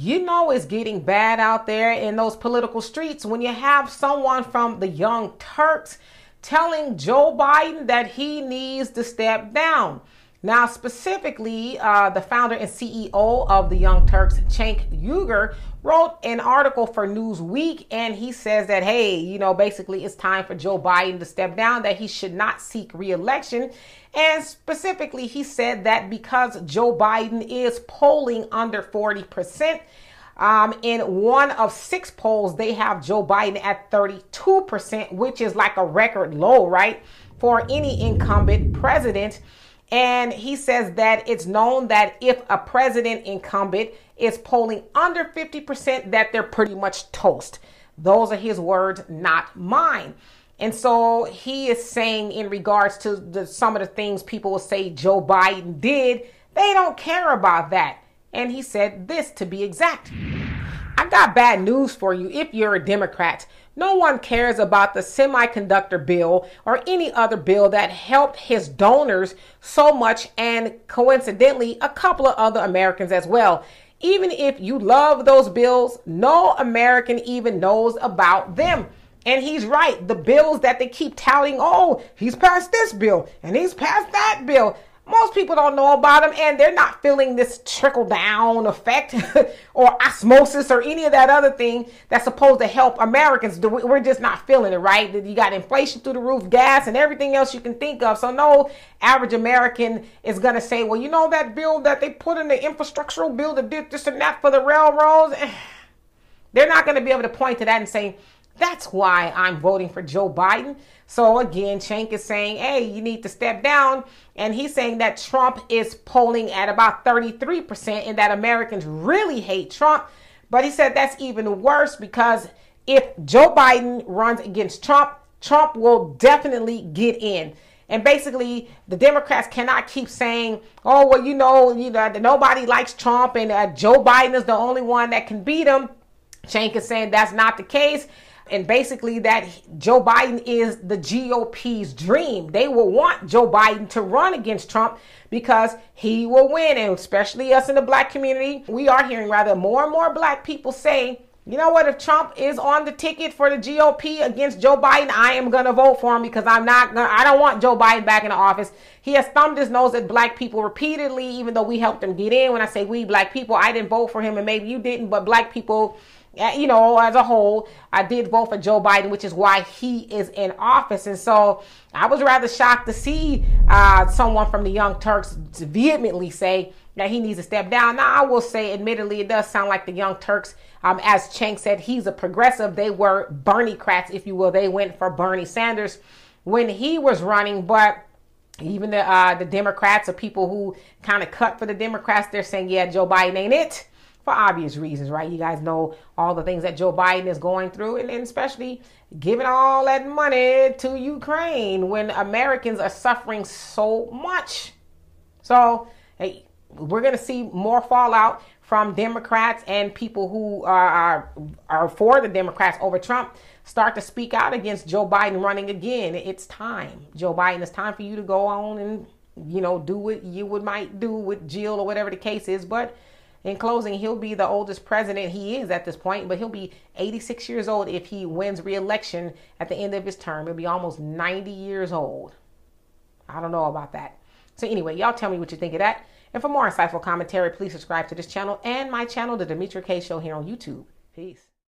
you know it's getting bad out there in those political streets when you have someone from the Young Turks telling Joe Biden that he needs to step down. Now, specifically, uh, the founder and CEO of the Young Turks, Cenk Uygur, wrote an article for Newsweek, and he says that, hey, you know, basically it's time for Joe Biden to step down, that he should not seek reelection. And specifically, he said that because Joe Biden is polling under 40%, um, in one of six polls, they have Joe Biden at 32%, which is like a record low, right? For any incumbent president. And he says that it's known that if a president incumbent is polling under 50%, that they're pretty much toast. Those are his words, not mine. And so he is saying, in regards to the, some of the things people will say Joe Biden did, they don't care about that. And he said this to be exact. I got bad news for you if you're a Democrat. No one cares about the semiconductor bill or any other bill that helped his donors so much and coincidentally a couple of other Americans as well. Even if you love those bills, no American even knows about them. And he's right. The bills that they keep touting, oh, he's passed this bill and he's passed that bill. Most people don't know about them and they're not feeling this trickle down effect or osmosis or any of that other thing that's supposed to help Americans. We're just not feeling it, right? You got inflation through the roof, gas, and everything else you can think of. So, no average American is going to say, well, you know, that bill that they put in the infrastructural bill that did this and that for the railroads. They're not going to be able to point to that and say, that's why I'm voting for Joe Biden. So again, Cenk is saying, hey, you need to step down. And he's saying that Trump is polling at about 33% and that Americans really hate Trump. But he said that's even worse because if Joe Biden runs against Trump, Trump will definitely get in. And basically, the Democrats cannot keep saying, "Oh, well, you know, you know, nobody likes Trump, and uh, Joe Biden is the only one that can beat him." Cenk is saying that's not the case and basically that Joe Biden is the GOP's dream. They will want Joe Biden to run against Trump because he will win. And especially us in the black community, we are hearing rather more and more black people say, you know what? If Trump is on the ticket for the GOP against Joe Biden, I am going to vote for him because I'm not going to, I don't want Joe Biden back in the office. He has thumbed his nose at black people repeatedly, even though we helped him get in. When I say we black people, I didn't vote for him and maybe you didn't, but black people you know, as a whole, I did vote for Joe Biden, which is why he is in office. And so I was rather shocked to see uh, someone from the Young Turks vehemently say that he needs to step down. Now, I will say, admittedly, it does sound like the Young Turks, um, as Cenk said, he's a progressive. They were Bernie crats, if you will. They went for Bernie Sanders when he was running, but even the uh, the Democrats or people who kind of cut for the Democrats, they're saying, yeah, Joe Biden ain't it for obvious reasons, right? You guys know all the things that Joe Biden is going through, and, and especially giving all that money to Ukraine when Americans are suffering so much. So, hey, we're going to see more fallout from Democrats and people who are, are, for the Democrats over Trump start to speak out against Joe Biden running again. It's time, Joe Biden. It's time for you to go on and you know do what you would might do with Jill or whatever the case is, but in closing, he'll be the oldest president he is at this point, but he'll be 86 years old if he wins re-election at the end of his term. He'll be almost 90 years old. I don't know about that. So anyway, y'all tell me what you think of that. And for more insightful commentary, please subscribe to this channel and my channel, The Demetra Kaye Show here on YouTube. Peace.